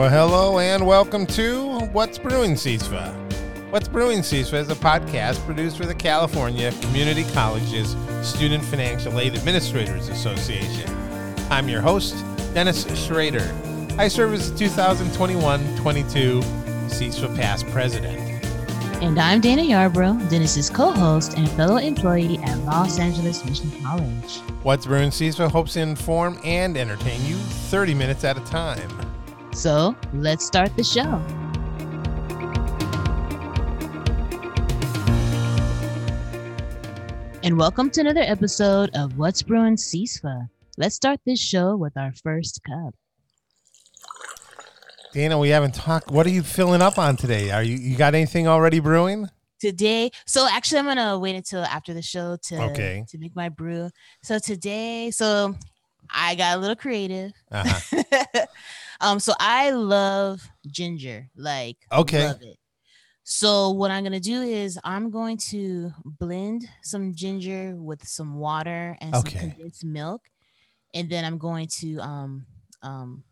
Well, hello and welcome to What's Brewing CISFA. What's Brewing CISFA is a podcast produced for the California Community Colleges Student Financial Aid Administrators Association. I'm your host, Dennis Schrader. I serve as the 2021-22 CISFA past president. And I'm Dana Yarbrough, Dennis's co host and fellow employee at Los Angeles Mission College. What's Brewing CISFA hopes to inform and entertain you 30 minutes at a time. So let's start the show. And welcome to another episode of What's Brewing CISFA. Let's start this show with our first cup. Dana, we haven't talked. What are you filling up on today? Are you you got anything already brewing? Today, so actually, I'm gonna wait until after the show to Okay. to make my brew. So today, so I got a little creative. Uh-huh. um, so I love ginger, like Okay. love it. So what I'm gonna do is I'm going to blend some ginger with some water and some Okay. condensed milk, and then I'm going to um um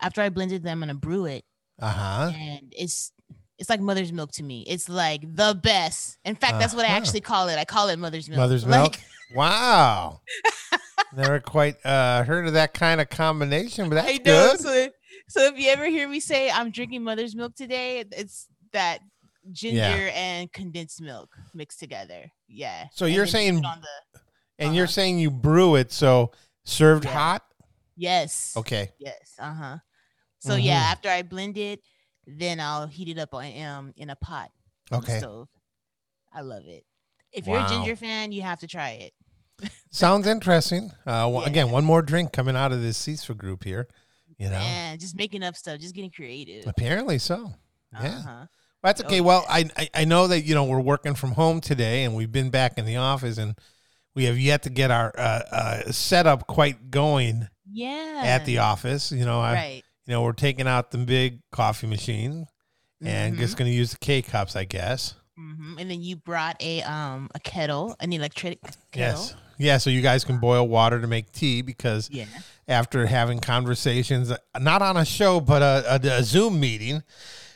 after I blended them, I'm gonna brew it, Uh huh. and it's it's like mother's milk to me. It's like the best. In fact, that's what I Uh-huh. actually call it. I call it mother's milk. Mother's Like, milk. Wow. Never quite uh, heard of that kind of combination, but that's I know. good. So, so if you ever hear me say I'm drinking mother's milk today, it's that ginger Yeah. and condensed milk mixed together. Yeah. So And you're saying- the and you're Uh-huh. saying you brew it so served Yeah. hot? yes. Okay. Yes. Uh huh. So yeah, Mhm. after I blend it, then I'll heat it up on um in a pot on the Okay. stove. I love it. If you're a ginger fan, you have to try it. Sounds interesting. Uh, well, Again, one more drink coming out of this CISFA group here. You know, Man, just making up stuff, just getting creative. apparently so. Yeah. Uh-huh. Well, that's okay. Well, I, I I know that you know we're working from home today, and we've been back in the office, and we have yet to get our uh, uh, setup quite going Yeah. at the office. You know, I right. you know we're taking out the big coffee machine and Mhm. just going to use the K cups, I guess. hmm And then you brought a um a kettle, an electric kettle. Yes. Yeah, so you guys can boil water to make tea because Yeah. after having conversations, not on a show, but a, a, a Zoom meeting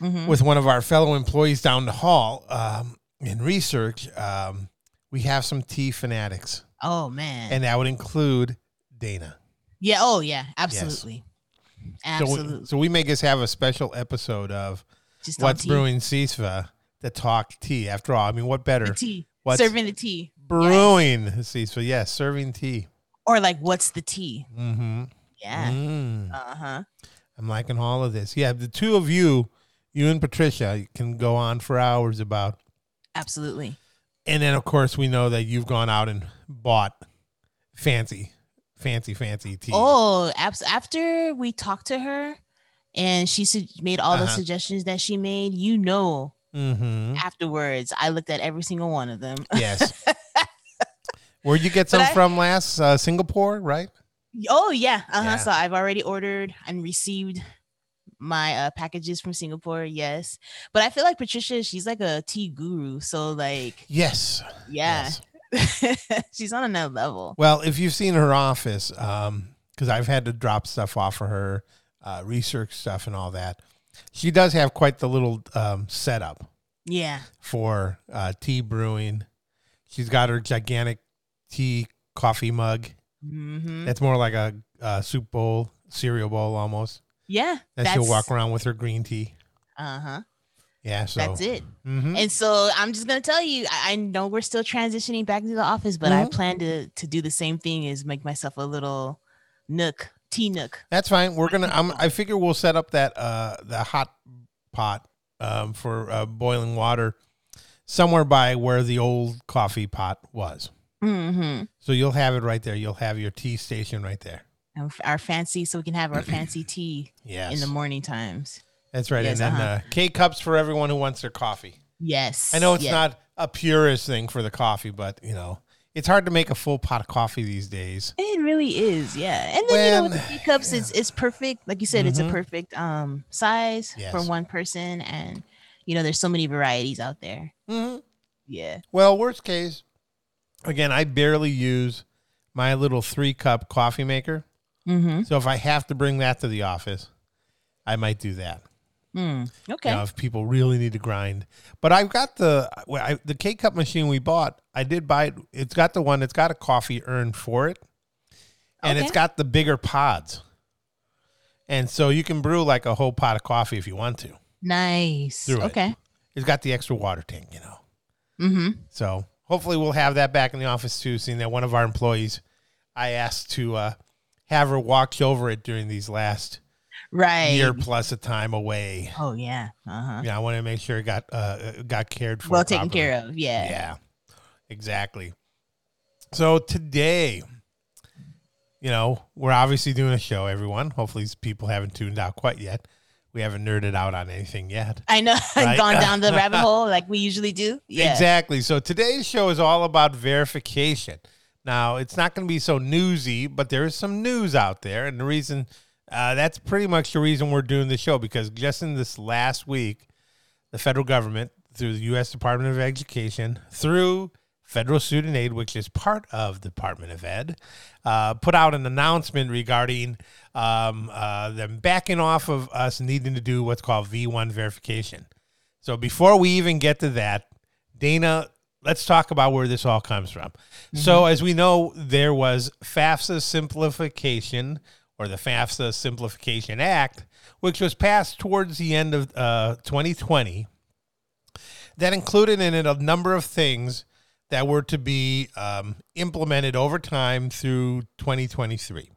Mhm. with one of our fellow employees down the hall um, in research, um, we have some tea fanatics, Oh man. and that would include Dana. yeah. Oh yeah. Absolutely. So Absolutely. we, so we may just have a special episode of Just What's tea. Brewing CISFA to talk tea. After all, I mean, what better? The tea. What's Serving the tea. Brewing See, so Yes, serving tea. Or like, what's the tea? Mm-hmm. Yeah. Mm. Uh huh. I'm liking all of this. Yeah, the two of you, you and Patricia, can go on for hours about. Absolutely. And then, of course, we know that you've gone out and bought fancy, fancy, fancy tea. Oh, after we talked to her, and she su- made all the Uh-huh. suggestions that she made, you know, Mm-hmm. afterwards, I looked at every single one of them. Yes. Where'd you get some I- from last? Uh, Singapore, right? Oh yeah, uh huh. Yeah. So I've already ordered and received my uh, packages from Singapore. Yes, but I feel like Patricia, she's like a tea guru. So like, Yes. yeah, Yes. she's on another level. Well, if you've seen her office, um, because I've had to drop stuff off for her, uh, research stuff and all that, she does have quite the little um, setup. Yeah, for uh, tea brewing. She's got her gigantic tea coffee mug. hmm It's more like a, uh soup bowl, cereal bowl almost. yeah. And she'll walk around with her green tea. Uh huh. Yeah, so That's it. hmm And so I'm just gonna tell you, I, I know we're still transitioning back to the office, but I Mhm. plan to to do the same thing, is make myself a little nook, tea nook. That's fine. We're gonna. I'm, I figure we'll set up that uh the hot pot um for uh, boiling water somewhere by where the old coffee pot was. Mm-hmm. So you'll have it right there. You'll have your tea station right there. And our fancy, so we can have our fancy tea Yes, in the morning times. that's right. Yes, and then uh-huh. uh, K cups for everyone who wants their coffee. Yes. I know it's yeah. not a purist thing for the coffee, but you know, it's hard to make a full pot of coffee these days. It really is, yeah. And then you know, with When- the teacups, it's it's perfect. Like you said, it's Mhm. a perfect um size for one person, and you know, there's so many varieties out there. hmm Yeah. Well, worst case, again, I barely use my little three cup coffee maker. Mm-hmm. So if I have to bring that to the office, I might do that. Hmm. Okay. You know, if people really need to grind. But I've got the I, the K cup machine we bought. I did buy it. It's got the one. It's got a coffee urn for it, and it's got the bigger pods. And so you can brew like a whole pot of coffee if you want to. nice. Through it. Okay. It's got the extra water tank, you know. Mm-hmm. So hopefully we'll have that back in the office too. Seeing that one of our employees, I asked to uh, have her watch over it during these last Right. year plus of time away. Oh yeah. Uh huh. Yeah, I want to make sure it got uh, got cared for. Well taken properly. care of. Yeah. Yeah, exactly. So today, you know, we're obviously doing a show. Everyone, hopefully, these people haven't tuned out quite yet. We haven't nerded out on anything yet. I know. Right? Gone down the rabbit hole like we usually do. Yeah. Exactly. So today's show is all about verification. Now, it's not going to be so newsy, but there is some news out there. And the reason uh, that's pretty much the reason we're doing the show because just in this last week, the federal government, through the U.S. Department of Education, through Federal Student Aid, which is part of the Department of Ed, uh, put out an announcement regarding um, uh, them backing off of us needing to do what's called V1 verification. So before we even get to that, Dana, let's talk about where this all comes from. So as we know, there was FAFSA simplification or the FAFSA Simplification Act, which was passed towards the end of uh, 2020. That included in it a number of things that were to be um, implemented over time through 2023.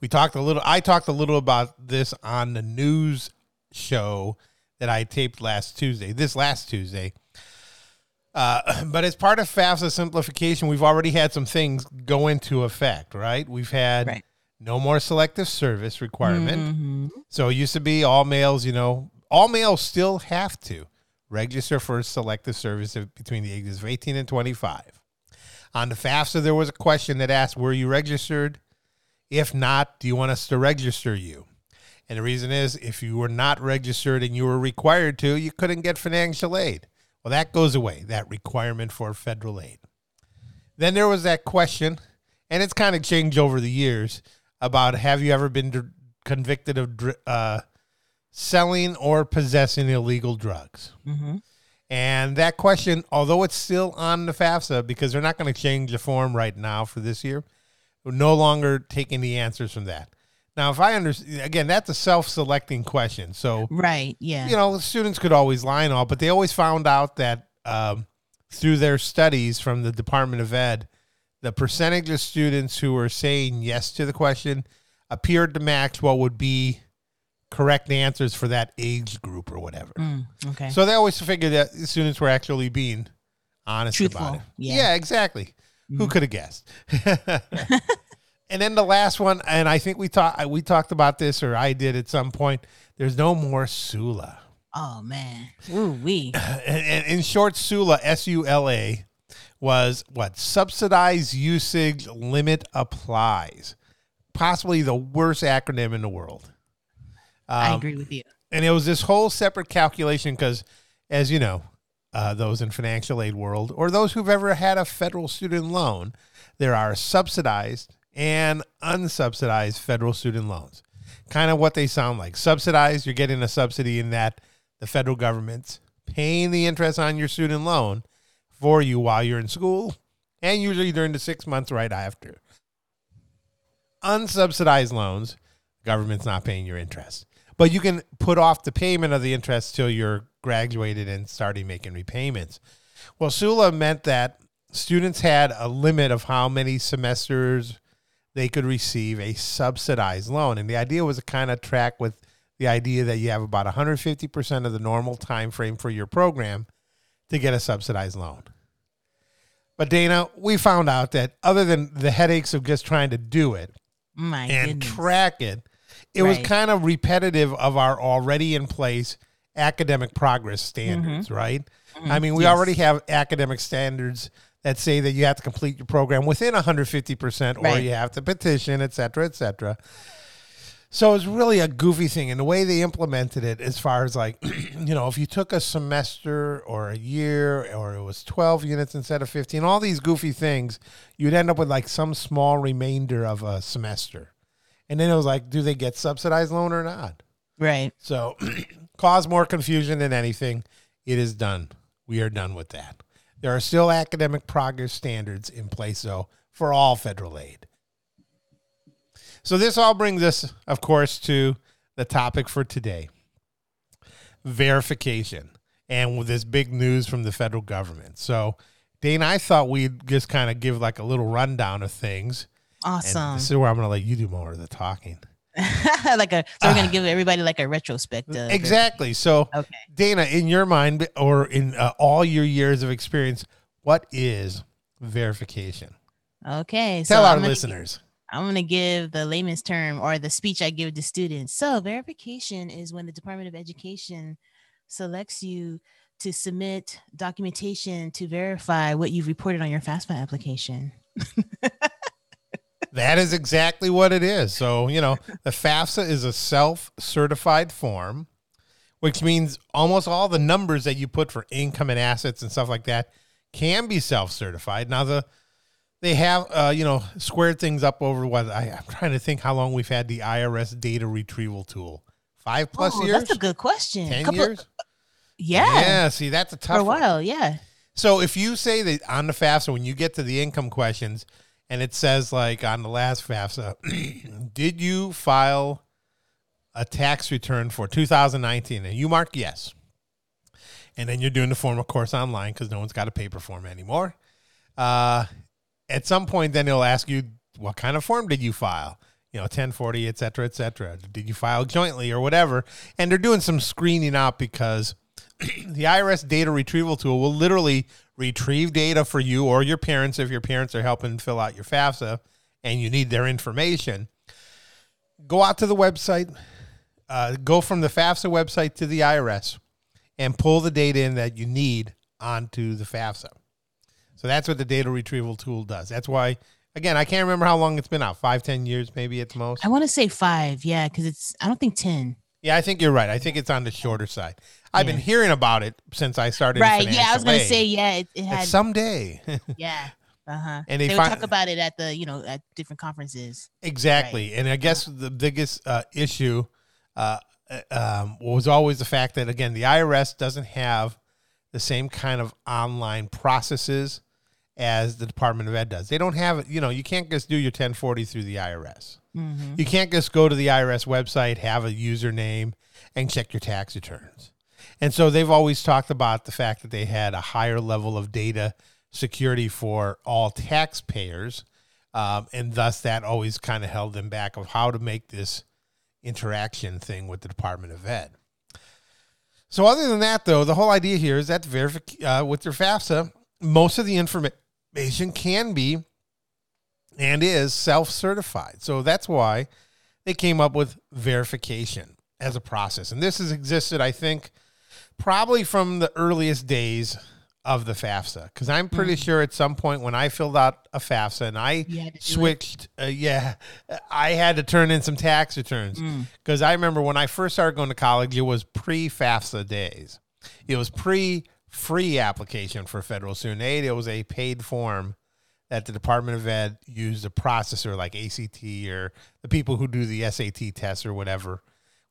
We talked a little. I talked a little about this on the news show that I taped last Tuesday. This last Tuesday. Uh, but as part of FAFSA simplification, we've already had some things go into effect, right? We've had Right. no more selective service requirement. Mhm. So it used to be all males, you know, all males still have to register for selective service between the ages of 18 and 25. On the FAFSA, there was a question that asked, Were you registered? If not, do you want us to register you? And the reason is, if you were not registered and you were required to, you couldn't get financial aid. Well, that goes away, that requirement for federal aid. Then there was that question, and it's kind of changed over the years about have you ever been convicted of uh, selling or possessing illegal drugs? Mhm. And that question, although it's still on the FAFSA because they're not going to change the form right now for this year, we're no longer taking the answers from that. Now, if I understand, again, that's a self-selecting question. So Right. Yeah. you know, students could always lie and all, but they always found out that um, through their studies from the Department of Ed, the percentage of students who were saying yes to the question appeared to match what would be correct answers for that age group or whatever. Mm, okay. So they always figured that students were actually being honest Truthful, about it. yeah. exactly. Who Mhm. could have guessed? and then the last one, and I think we talked we talked about this, or I did at some point. There's no more SULA. oh man. Ooh and in short, SULA, S U L A, was what subsidized usage limit applies. Possibly the worst acronym in the world. I Um, agree with you. and it was this whole separate calculation because, as you know, uh, those in financial aid world or those who've ever had a federal student loan, there are subsidized and unsubsidized federal student loans. Kind of what they sound like. Subsidized, you're getting a subsidy in that the federal government's paying the interest on your student loan for you while you're in school and usually during the six months right after. Unsubsidized loans, government's not paying your interest. But you can put off the payment of the interest till you're graduated and starting making repayments. Well, SULA meant that students had a limit of how many semesters they could receive a subsidized loan. And the idea was to kind of track with the idea that you have about 150% of the normal time frame for your program to get a subsidized loan. But Dana, we found out that other than the headaches of just trying to do it, My and goodness. track it, it was kind of repetitive of our already in place academic progress standards, mm-hmm. right? Mm-hmm. I mean, we Yes. already have academic standards that say that you have to complete your program within 150% or Right. you have to petition, et cetera, et cetera. So it's really a goofy thing. And the way they implemented it, as far as like, you know, if you took a semester or a year or it was 12 units instead of 15, all these goofy things, you'd end up with like some small remainder of a semester. And then it was like, do they get subsidized loan or not? Right. So, cause more confusion than anything. It is done. We are done with that. There are still academic progress standards in place, though, for all federal aid. So, this all brings us, of course, to the topic for today verification and with this big news from the federal government. So, Dane, I thought we'd just kind of give like a little rundown of things. And Awesome. this is where I'm going to let you do more of the talking. like a so we're gonna give everybody like a retrospective. Exactly. So, Okay. Dana, in your mind or in uh, all your years of experience, what is verification? Okay. Tell so our I'm gonna, listeners. I'm gonna give the layman's term or the speech I give to students. So verification is when the Department of Education selects you to submit documentation to verify what you've reported on your FAFSA application. That is exactly what it is. So, you know, the FAFSA is a self certified form, which means almost all the numbers that you put for income and assets and stuff like that can be self certified. Now, the they have, uh, you know, squared things up over what I, I'm trying to think how long we've had the IRS data retrieval tool. Five plus oh, years? that's a good question. 10 Couple- years? Yeah, Yeah, see, that's a tough for a one. while. Yeah. So if you say that on the FAFSA, when you get to the income questions, and it says like on the last FAFSA, did you file a tax return for 2019? And you mark yes. And then you're doing the form, of course, online because no one's got a paper form anymore. Uh, at some point, then it'll ask you what kind of form did you file? You know, 1040, et cetera, et cetera. Did you file jointly or whatever? And they're doing some screening out because the IRS data retrieval tool will literally retrieve data for you or your parents if your parents are helping fill out your FAFSA and you need their information. Go out to the website, uh, go from the FAFSA website to the IRS, and pull the data in that you need onto the FAFSA. So that's what the data retrieval tool does. That's why, again, I can't remember how long it's been out five, ten years maybe at the most. I want to say five. Yeah, because it's I don't think ten. Yeah, I think you're right. I think it's on the shorter side. I've been hearing about it since I started. Right. Yeah, I was gonna say yeah. It, it had someday. yeah. Uh huh. And they, they would fin- talk about it at the you know at different conferences. exactly. And I guess the biggest uh, issue uh, uh, um, was always the fact that, again, the IRS doesn't have the same kind of online processes as the Department of Ed does. They don't have it. You know, you can't just do your 1040 through the IRS. hmm You can't just go to the IRS website, have a username, and check your tax returns. And so they've always talked about the fact that they had a higher level of data security for all taxpayers. Um, and thus, that always kind of held them back of how to make this interaction thing with the Department of Ed. So, other than that, though, the whole idea here is that uh, with your FAFSA, most of the information can be and is self certified. So that's why they came up with verification as a process. And this has existed, I think, probably from the earliest days of the FAFSA. Because I'm pretty sure at some point when I filled out a FAFSA and I You had to do it? switched, uh, yeah, I had to turn in some tax returns. Mm. Because I remember when I first started going to college, it was pre FAFSA days. It was pre free application for federal student aid. It was a paid form that the Department of Ed used a processor like ACT or the people who do the SAT tests or whatever.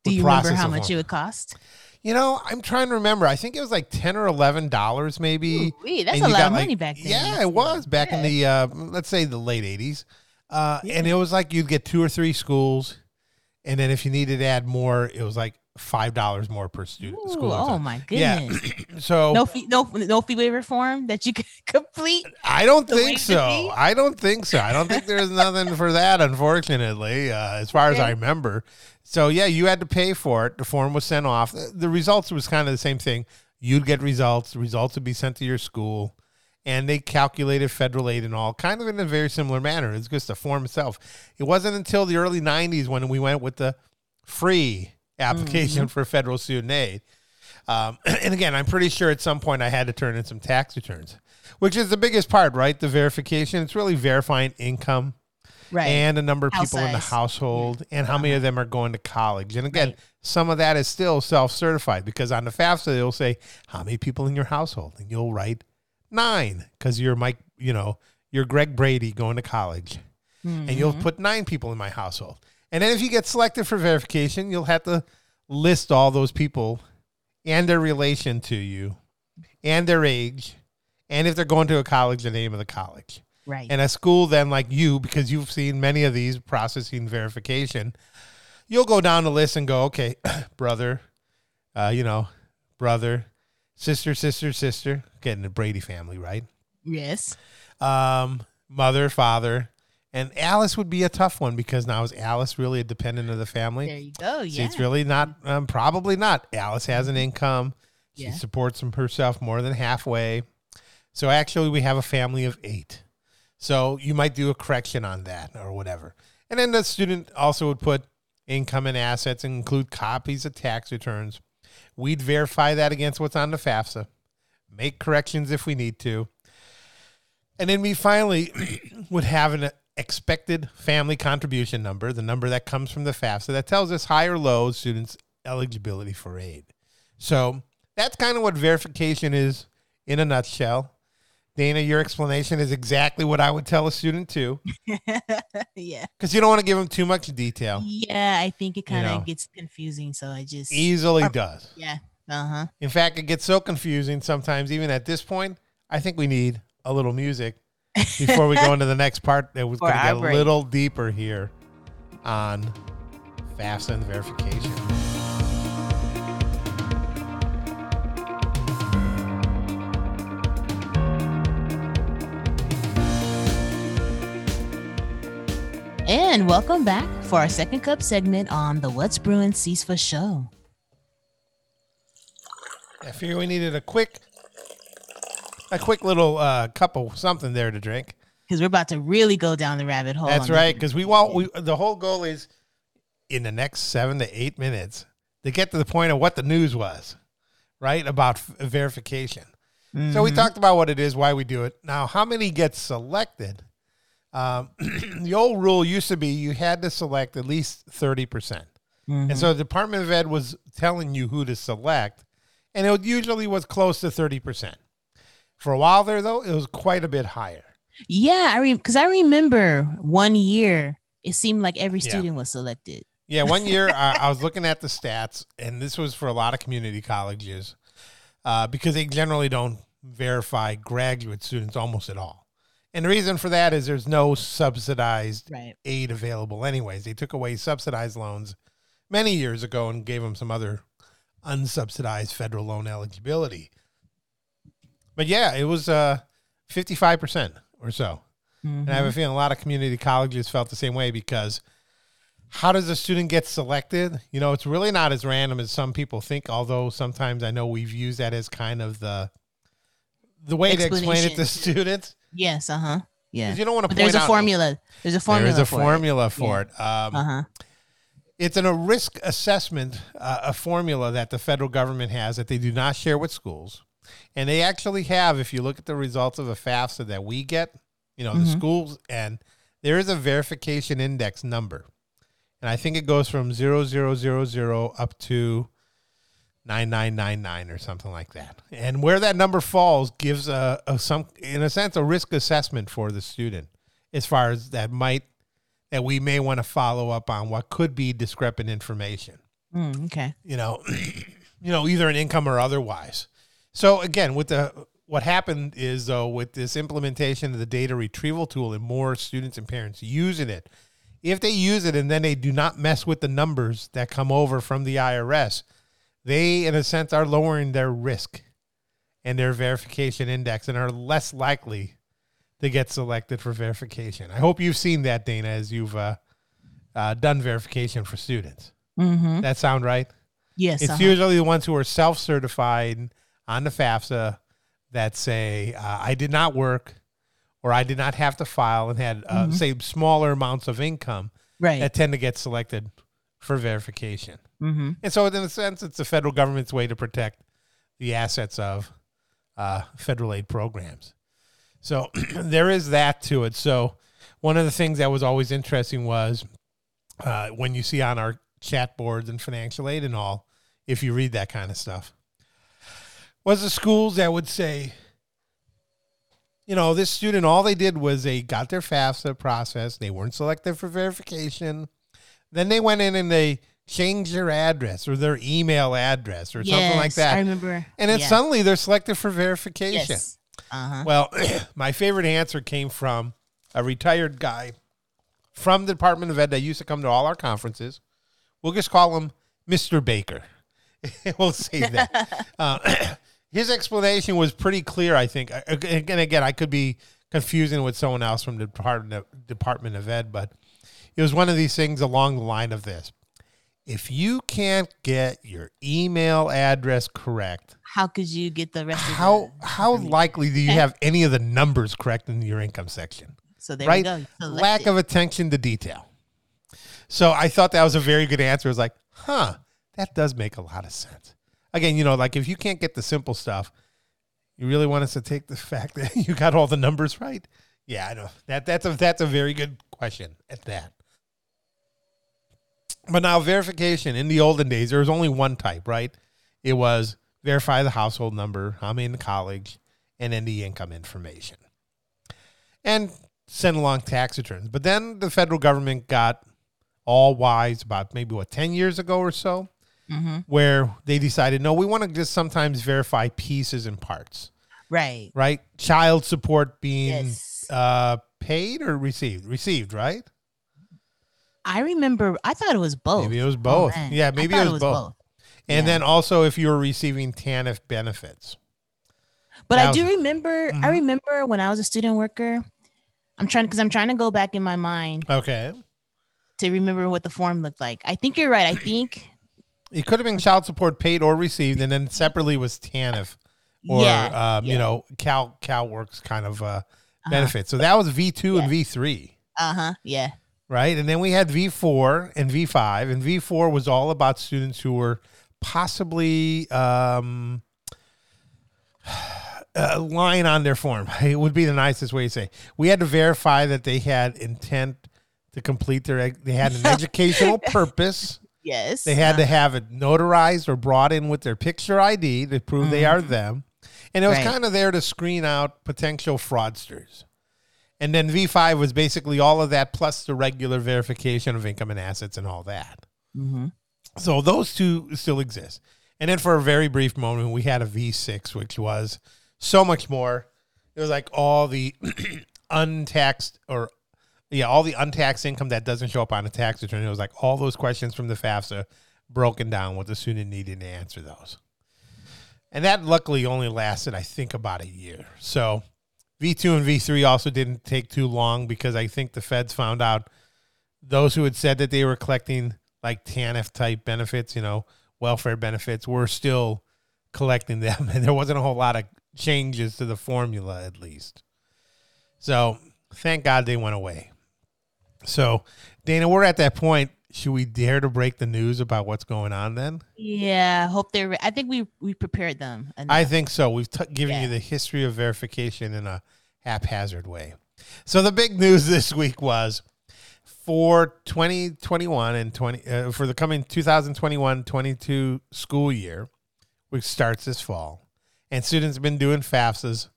Do you remember how much form. it would cost? You know, I'm trying to remember. I think it was like ten or eleven dollars, maybe. Ooh-wee, that's And a lot of like- money back then. Yeah, it was back in the uh, let's say the late '80s, uh, and it was like you'd get two or three schools, and then if you needed to add more, it was like five dollars more per student Ooh, school. oh my goodness! Yeah. So no fee, no no fee waiver form that you could complete. I don't think so. I don't think so. I don't think there's nothing for that, unfortunately, uh, as far as I remember. So yeah, you had to pay for it. The form was sent off. The- The results was kind of the same thing. You'd get results. The results would be sent to your school, and they calculated federal aid and all, kind of in a very similar manner. It's just the form itself. It wasn't until the early '90s when we went with the free application for federal student aid. Um, and again, I'm pretty sure at some point I had to turn in some tax returns, which is the biggest part, right? The verification. It's really verifying income Right. and the number of House people in the size. household and how many of them are going to college. And again, Right. some of that is still self certified because on the FAFSA, they'll say how many people in your household, and you'll write nine because you're Mike, you know, you're Greg Brady going to college, and you'll Mhm. put nine people in my household. And then if you get selected for verification, you'll have to list all those people and their relation to you and their age and if they're going to a college, the name of the college. Right. And a school then like you, because you've seen many of these processing verification, you'll go down the list and go, okay, brother, uh, you know, brother, sister, sister, sister, getting the Brady family, right? yes. Um, mother, father. And Alice would be a tough one because now is Alice really a dependent of the family? There you go. See, Yeah. it's really not, um, probably not. Alice has an income. She Yeah. supports herself more than halfway. So actually, we have a family of eight. So you might do a correction on that or whatever. And then the student also would put income and assets and include copies of tax returns. We'd verify that against what's on the FAFSA, make corrections if we need to. And then we finally would have an expected family contribution number, the number that comes from the FAFSA that tells us high or low students' eligibility for aid. So that's kind of what verification is in a nutshell. Dana, your explanation is exactly what I would tell a student too, yeah. because you don't want to give them too much detail. Yeah. I think it kind of know. gets confusing. So I just. Easily Or- does. Yeah. Uh huh. In fact, it gets so confusing sometimes, even at this point. I think we need a little music before we go into the next part that was For going to get a break. little deeper here on FAFSA and verification. And welcome back for our second cup segment on the What's Brewing CISFA show. I figure we needed a quick, a quick little uh, cup of something there to drink. Because we're about to really go down the rabbit hole. That's right. Because we want we the whole goal is in the next seven to eight minutes to get to the point of what the news was, right about f- verification. So we Mhm. talked about what it is, why we do it. Now, how many get selected? Um, the old rule used to be you had to select at least thirty percent, Mhm. and so the Department of Ed was telling you who to select, and it usually was close to thirty percent. For a while there, though, it was quite a bit higher. Yeah, I because I remember one year it seemed like every Yeah. student was selected. Yeah, one year I, I was looking at the stats, and this was for a lot of community colleges uh, because they generally don't verify graduate students almost at all. And the reason for that is there's no subsidized Right. aid available, anyways. They took away subsidized loans many years ago and gave them some other unsubsidized federal loan eligibility. But yeah, it was uh, 55% or so. And I have a feeling a lot of community colleges felt the same way because how does a student get selected? You know, it's really not as random as some people think, although sometimes I know we've used that as kind of the the way to explain it to students. Yes. Uh huh. Yeah. you don't want to But point there's a out- formula. There's a formula. There is a for formula for it. Um, Uh huh. It's in a risk assessment, uh, a formula that the federal government has that they do not share with schools. And they actually have, if you look at the results of a FAFSA that we get, you know, the Mhm. schools, and there is a verification index number. And I think it goes from 0000 up to 9999 or something like that. And where that number falls gives a, a some in a sense a risk assessment for the student as far as that might that we may want to follow up on what could be discrepant information Mm, okay. you know you know either an income or otherwise so again with the what happened is though with this implementation of the data retrieval tool and more students and parents using it if they use it and then they do not mess with the numbers that come over from the IRS they in a sense are lowering their risk and their verification index and are less likely to get selected for verification. I hope you've seen that, Dana, as you've uh, uh, done verification for students. Mm-hmm. That sound right? Yes. It's uh-huh. usually the ones who are self-certified on the FAFSA that say uh, I did not work or I did not have to file and had uh, Mhm. say smaller amounts of income right. that tend to get selected for verification. mm-hmm. And so, in a sense, it's the federal government's way to protect the assets of uh, federal aid programs. So there is that to it. So one of the things that was always interesting was uh, when you see on our chat boards and financial aid and all, if you read that kind of stuff, was the schools that would say, you know, this student, all they did was they got their FAFSA process. They weren't selected for verification. Then they went in and they changed their address or their email address or something like that. I remember. and then yeah. suddenly they're selected for verification. Yes. Uh-huh. Well, my favorite answer came from a retired guy from the Department of Ed that used to come to all our conferences. We'll just call him Mr. Baker. we'll say that. uh, his explanation was pretty clear, I think. and Again, again, I could be confusing with someone else from the Department of, Department of Ed, but it was one of these things along the line of this. If you can't get your email address correct, How could you get the rest how of the how likely do you eh? have any of the numbers correct in your income section? So there right? we go. Select Lack of attention to detail. So I thought that was a very good answer. It was like, huh, that does make a lot of sense. Again, you know, like if you can't get the simple stuff, you really want us to take the fact that you got all the numbers right? Yeah, I know. That that's a that's a very good question at that. But now verification in the olden days, there was only one type, right? It was verify the household number, how many in the college, and then the income information. And send along tax returns. But then the federal government got all wise about maybe what 10 years ago or so, Mhm. where they decided, no, we want to just sometimes verify pieces and parts, Right. right? Child support being Yes. uh, paid or received? Received, right? I remember. I thought it was both. Maybe it was Oh, both. man. yeah, maybe thought it was, both. And Yeah. then also if you were receiving TANF benefits. But That I do was- remember. Mhm. I remember when I was a student worker. I'm trying because I'm trying to go back in my mind Okay. to remember what the form looked like. I think you're right. I think. It could have been child support paid or received, and then separately was TANF or yeah. um, you know Cal CalWorks kind of uh, Uh-huh. benefits. So that was V two and V three, Uh huh. Yeah. right? And then we had V four and V five, and V four was all about students who were possibly um, uh, lying on their form. It would be the nicest way to say. We had to verify that they had intent to complete their. They had an educational purpose. Yes. They had to have it notarized or brought in with their picture ID to prove they are them. And it was Right. kind of there to screen out potential fraudsters. And then V5 was basically all of that plus the regular verification of income and assets and all that. mhm. So those two still exist. And then for a very brief moment, we had a V6, which was so much more. It was like all the untaxed or yeah, all the untaxed income that doesn't show up on a tax return. It was like all those questions from the FAFSA broken down with the student needing to answer those. And that luckily only lasted, I think, about a year. So V2 and V3 also didn't take too long because I think the feds found out those who had said that they were collecting like TANF type benefits, you know, welfare benefits, were still collecting them. And there wasn't a whole lot of changes to the formula, at least. So thank God they went away. So, Dana, we're at that point. Should we dare to break the news about what's going on then? Yeah. Hope they're. re- I think we we prepared them. enough. I think so. We've t- given Yeah. you the history of verification in a haphazard way. So the big news this week was for 2021 and 20 uh, for the coming 2021-22 school year, which starts this fall, and students have been doing FAFSAs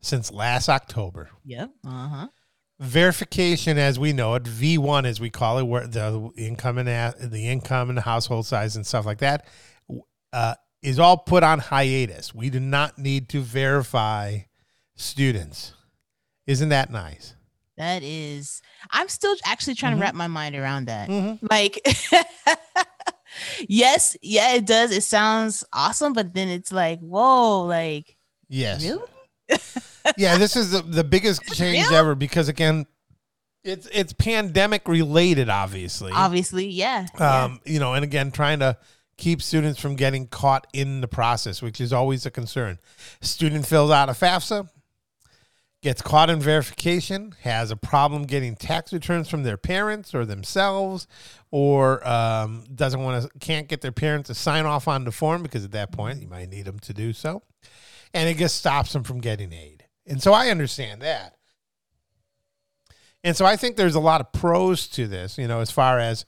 since last October. Yep. Uh huh. Verification, as we know it, V1 as we call it, where the income and the income and the household size and stuff like that, uh, is all put on hiatus. We do not need to verify students. Isn't that nice? That is. I'm still actually trying Mhm. to wrap my mind around that. Mm-hmm. Like, yes, yeah, it does. It sounds awesome, but then it's like, whoa, like, Yes. really? Yeah, this is the, the biggest change ever because again, it's it's pandemic related, obviously. Obviously, yeah. yeah. um, you know, and again, trying to keep students from getting caught in the process, which is always a concern. Student fills out a FAFSA, gets caught in verification, has a problem getting tax returns from their parents or themselves, or um, doesn't want to, can't get their parents to sign off on the form because at that point you might need them to do so, and it just stops them from getting aid. And so I understand that. And so I think there's a lot of pros to this, you know, as far as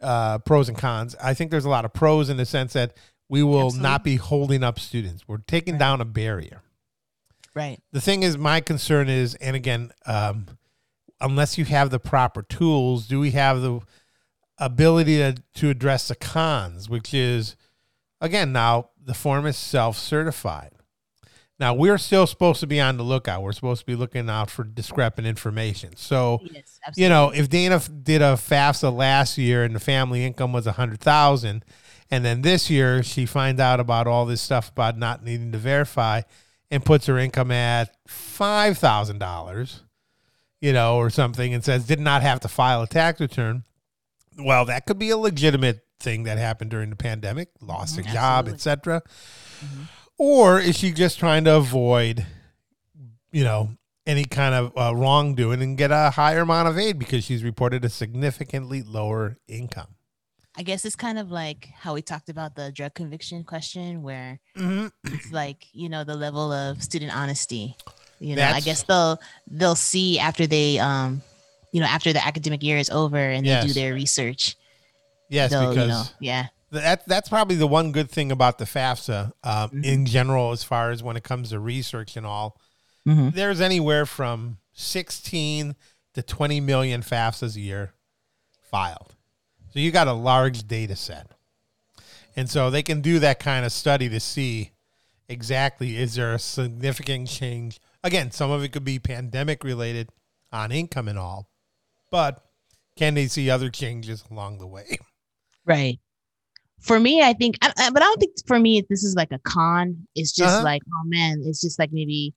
uh, pros and cons. I think there's a lot of pros in the sense that we will not be holding up students. We're taking Right. down a barrier. right. The thing is, my concern is, and again, um, unless you have the proper tools, do we have the ability to, to address the cons, which is, again, now the form is self certified. Now, we're still supposed to be on the lookout. We're supposed to be looking out for discrepant information. So, Yes, you know, if Dana f- did a FAFSA last year and the family income was a hundred thousand, and then this year she finds out about all this stuff about not needing to verify, and puts her income at five thousand dollars, you know, or something, and says did not have to file a tax return. Well, that could be a legitimate thing that happened during the pandemic, lost a Mhm, job, etc. Mhm. Or is she just trying to avoid, you know, any kind of uh, wrongdoing and get a higher amount of aid because she's reported a significantly lower income? I guess it's kind of like how we talked about the drug conviction question, where Mm-hmm. it's like you know the level of student honesty. You know, I guess they'll they'll see after they um, you know, after the academic year is over and they do their research. Yes, because you know, yeah, that that's probably the one good thing about the FAFSA um, Mhm. in general, as far as when it comes to research and all. Mhm. There's anywhere from 16 to 20 million FAFSAs a year filed. So you got a large data set. And so they can do that kind of study to see exactly is there a significant change. Again, some of it could be pandemic related on income and all, but can they see other changes along the way? right. For me, I think, I, I- but I don't think for me this is like a con. It's just Uh-huh. like, oh man, it's just like maybe.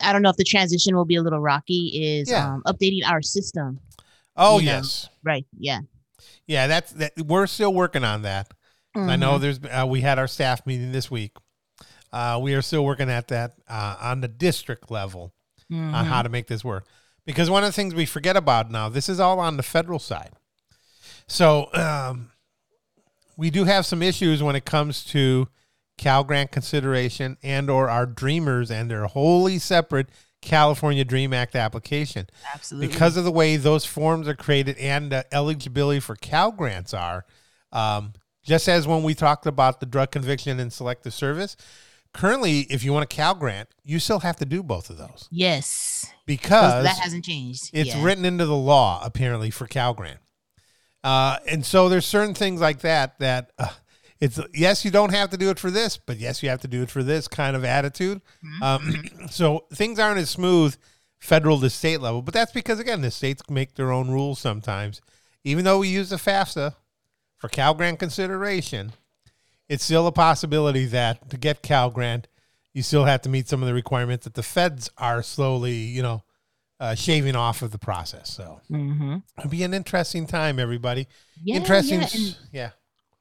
I don't know if the transition will be a little rocky. Is Yeah. um, updating our system, Oh, You know. yes. right? Yeah, Yeah, that's that. We're still working on that. I know Mhm. there's. Uh, we had our staff meeting this week. Uh, we are still working at that uh, on the district level on Mhm. how to make this work. Because one of the things we forget about now, this is all on the federal side. So um, we do have some issues when it comes to Cal Grant consideration and or our Dreamers and their wholly separate California Dream Act application absolutely because of the way those forms are created and the eligibility for Cal grants are. Um, just as when we talked about the drug conviction and selective service, currently, if you want a Cal grant, you still have to do both of those yes, because that hasn't changed. it's yeah. written into the law apparently for Cal grant. Uh, and so there's certain things like that that uh, it's yes you don't have to do it for this, but yes you have to do it for this kind of attitude. Mhm. Um, so things aren't as smooth federal to state level, but that's because again the states make their own rules sometimes. Even though we use the FAFSA for Cal grant consideration, it's still a possibility that to get Cal grant, you still have to meet some of the requirements that the feds are slowly, you know, uh, shaving off of the process. So Mhm. it'll be an interesting time, everybody. Yeah, interesting, yeah, and- yeah.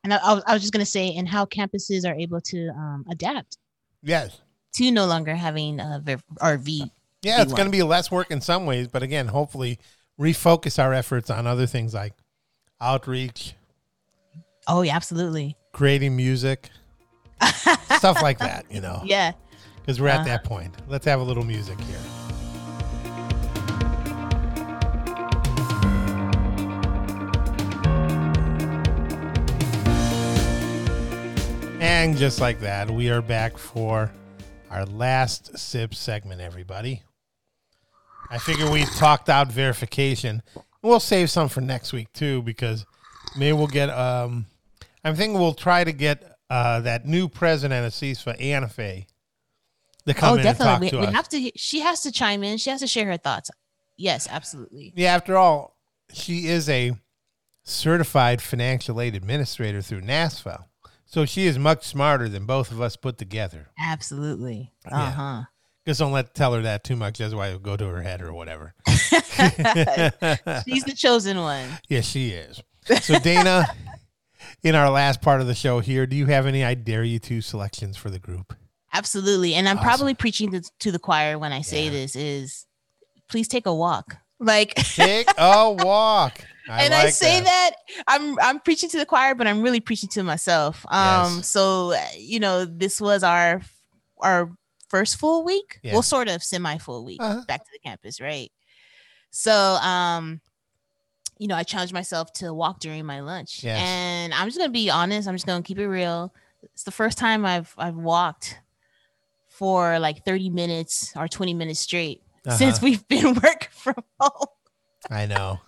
And I, I was, just gonna say, and how campuses are able to um, adapt Yes. to no longer having uh, RV. or V. Yeah, it's going to be less work in some ways, but again, hopefully refocus our efforts on other things like outreach, Oh yeah, absolutely. creating music, stuff like that, you know, Yeah. because we're at Uh-huh. that point. Let's have a little music here. And just like that, we are back for our last sip segment, everybody. I figure we talked out verification. We'll save some for next week too, because maybe we'll get um I'm thinking we'll try to get uh that new president of CISFA, Anna Faye, to come oh, in and talk definitely. to We, we us. have to. She has to chime in. She has to share her thoughts. Yes, absolutely. Yeah, after all, she is a certified financial aid administrator through NASFAA. So she is much smarter than both of us put together. Absolutely. Uh huh. Just don't let tell her that too much. That's why it'll go to her head or whatever. She's the chosen one. yes, she is. So Dana, in our last part of the show here, do you have any I dare you to selections for the group? Absolutely. And I'm Awesome. probably preaching to, to the choir when I say Yeah. this is please take a walk. Like Take a walk. I and I say that. I'm I'm preaching to the choir, but I'm really preaching to myself. Um Yes. so uh, you know, this was our our first full week. Yeah. Well, sort of semi full week Uh-huh. back to the campus, right? So um you know, I challenged myself to walk during my lunch. Yes. And I'm just gonna be honest, I'm just gonna keep it real. It's the first time I've I've walked for like 30 minutes or 20 minutes straight since Uh-huh. we've been working from home. I know.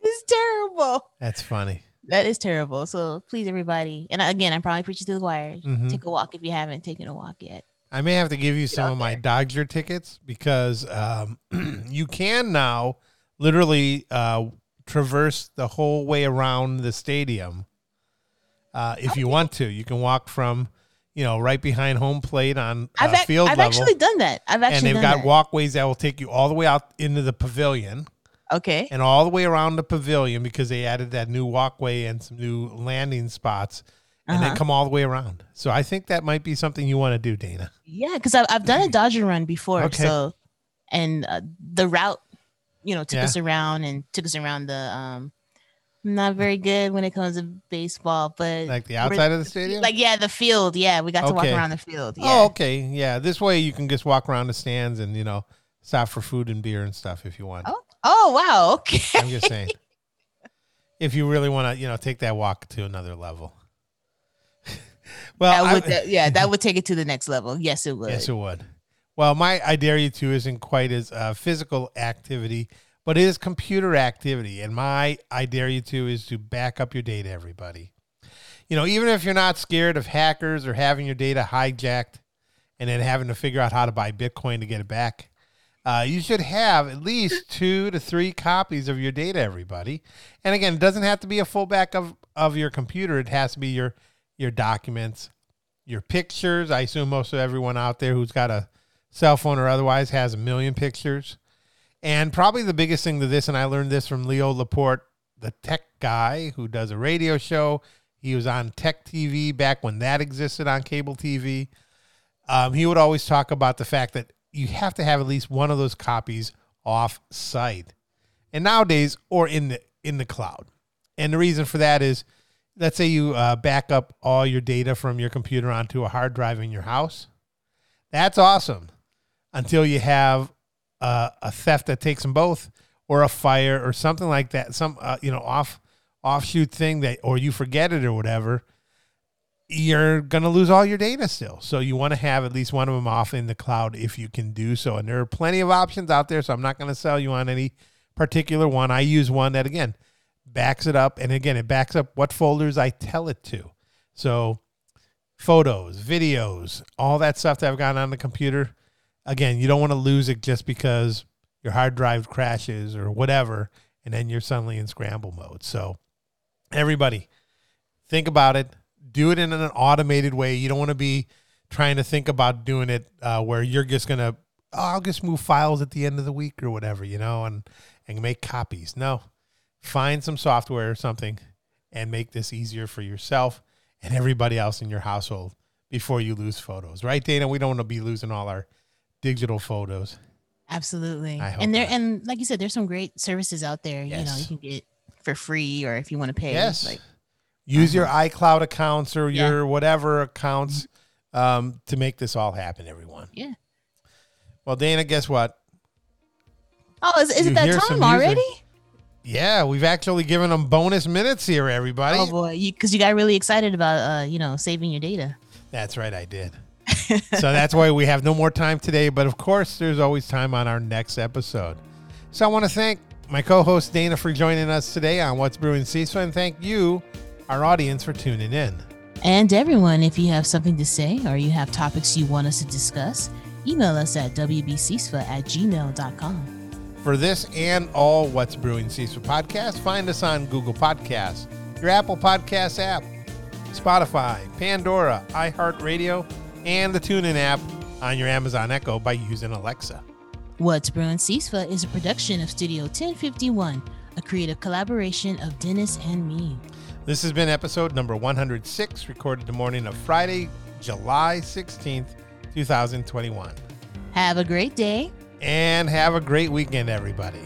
It's terrible. That's funny. That is terrible. So please, everybody, and again, I'm probably preaching to the choir. Mhm. Take a walk if you haven't taken a walk yet. I may have to give you some of my. Dodger tickets because um, you can now literally uh, traverse the whole way around the stadium uh, if you want to. You can walk from, you know, right behind home plate on uh, I've, field I've level, actually done that. I've actually and they've got that. walkways that will take you all the way out into the pavilion okay. and all the way around the pavilion because they added that new walkway and some new landing spots, and then Uh-huh. come all the way around. So I think that might be something you want to do, Dana. Yeah, because I've, I've done a Dodger run before. Okay. So, and uh, the route, you know, took Yeah. us around and took us around the. um not very good when it comes to baseball, but Like the outside of the stadium. like yeah, the field. Yeah, we got to walk around the field. Yeah. Oh, okay. Yeah. This way you can just walk around the stands and, you know, stop for food and beer and stuff if you want. Oh, oh wow. Okay. I'm just saying. if you really want to, you know, take that walk to another level. well, That would, that- yeah, that would take it to the next level. Yes, it would. yes, it would. Well, my I dare you to isn't quite as uh, physical activity, but it is computer activity. And my I dare you to is to back up your data, everybody. You know, even if you're not scared of hackers or having your data hijacked and then having to figure out how to buy Bitcoin to get it back, uh, you should have at least two to three copies of your data, everybody. And again, it doesn't have to be a full back of, of your computer. It has to be your your documents, your pictures. I assume most of everyone out there who's got a cell phone or otherwise has a million pictures. And probably the biggest thing to this, and I learned this from Leo Laporte, the tech guy who does a radio show. He was on Tech TV back when that existed on cable TV. Um, he would always talk about the fact that you have to have at least one of those copies off site, and nowadays or in the in the cloud. And the reason for that is, let's say you uh, back up all your data from your computer onto a hard drive in your house. That's awesome until you have uh, a theft that takes them both, or a fire, or something like that. Some uh, you know off offshoot thing that, or you forget it or whatever. You're gonna lose all your data still. So you want to have at least one of them off in the cloud if you can do so. And there are plenty of options out there. So I'm not gonna sell you on any particular one. I use one that again backs it up, and again it backs up what folders I tell it to. So photos, videos, all that stuff that I've got on the computer. Again, you don't want to lose it just because your hard drive crashes or whatever, and then you're suddenly in scramble mode. So, everybody, think about it. Do it in an automated way. You don't want to be trying to think about doing it uh, where you're just gonna, oh, I'll just move files at the end of the week or whatever, you know, and and make copies. No, find some software or something and make this easier for yourself and everybody else in your household before you lose photos. Right, Dana? We don't want to be losing all our digital photos. Absolutely. And there not. and like you said, there's some great services out there. You know, you can get for free or if you want to pay. Yes. Like Use your iCloud accounts or Yeah. your whatever accounts um, to make this all happen, everyone. Yeah. Well, Dana, guess what? Oh, is, is it that time music? already? Yeah, we've actually given them bonus minutes here, everybody. Oh boy, you because you got really excited about uh, you know, saving your data. That's right, I did. so that's why we have no more time today. But of course, there's always time on our next episode. So I want to thank my co host Dana for joining us today on What's Brewing CASFAA, and thank you, our audience, for tuning in. And everyone, if you have something to say or you have topics you want us to discuss, email us at wbcsfa at gmail.com. For this and all What's Brewing CASFAA podcasts, find us on Google Podcasts, your Apple Podcasts app, Spotify, Pandora, iHeartRadio, and the TuneIn app on your Amazon Echo by using Alexa. What's Brewing CASFAA is a production of Studio 1051, a creative collaboration of Dennis and me. This has been episode number 106, recorded the morning of Friday, July 16th, 2021. Have a great day. And have a great weekend, everybody.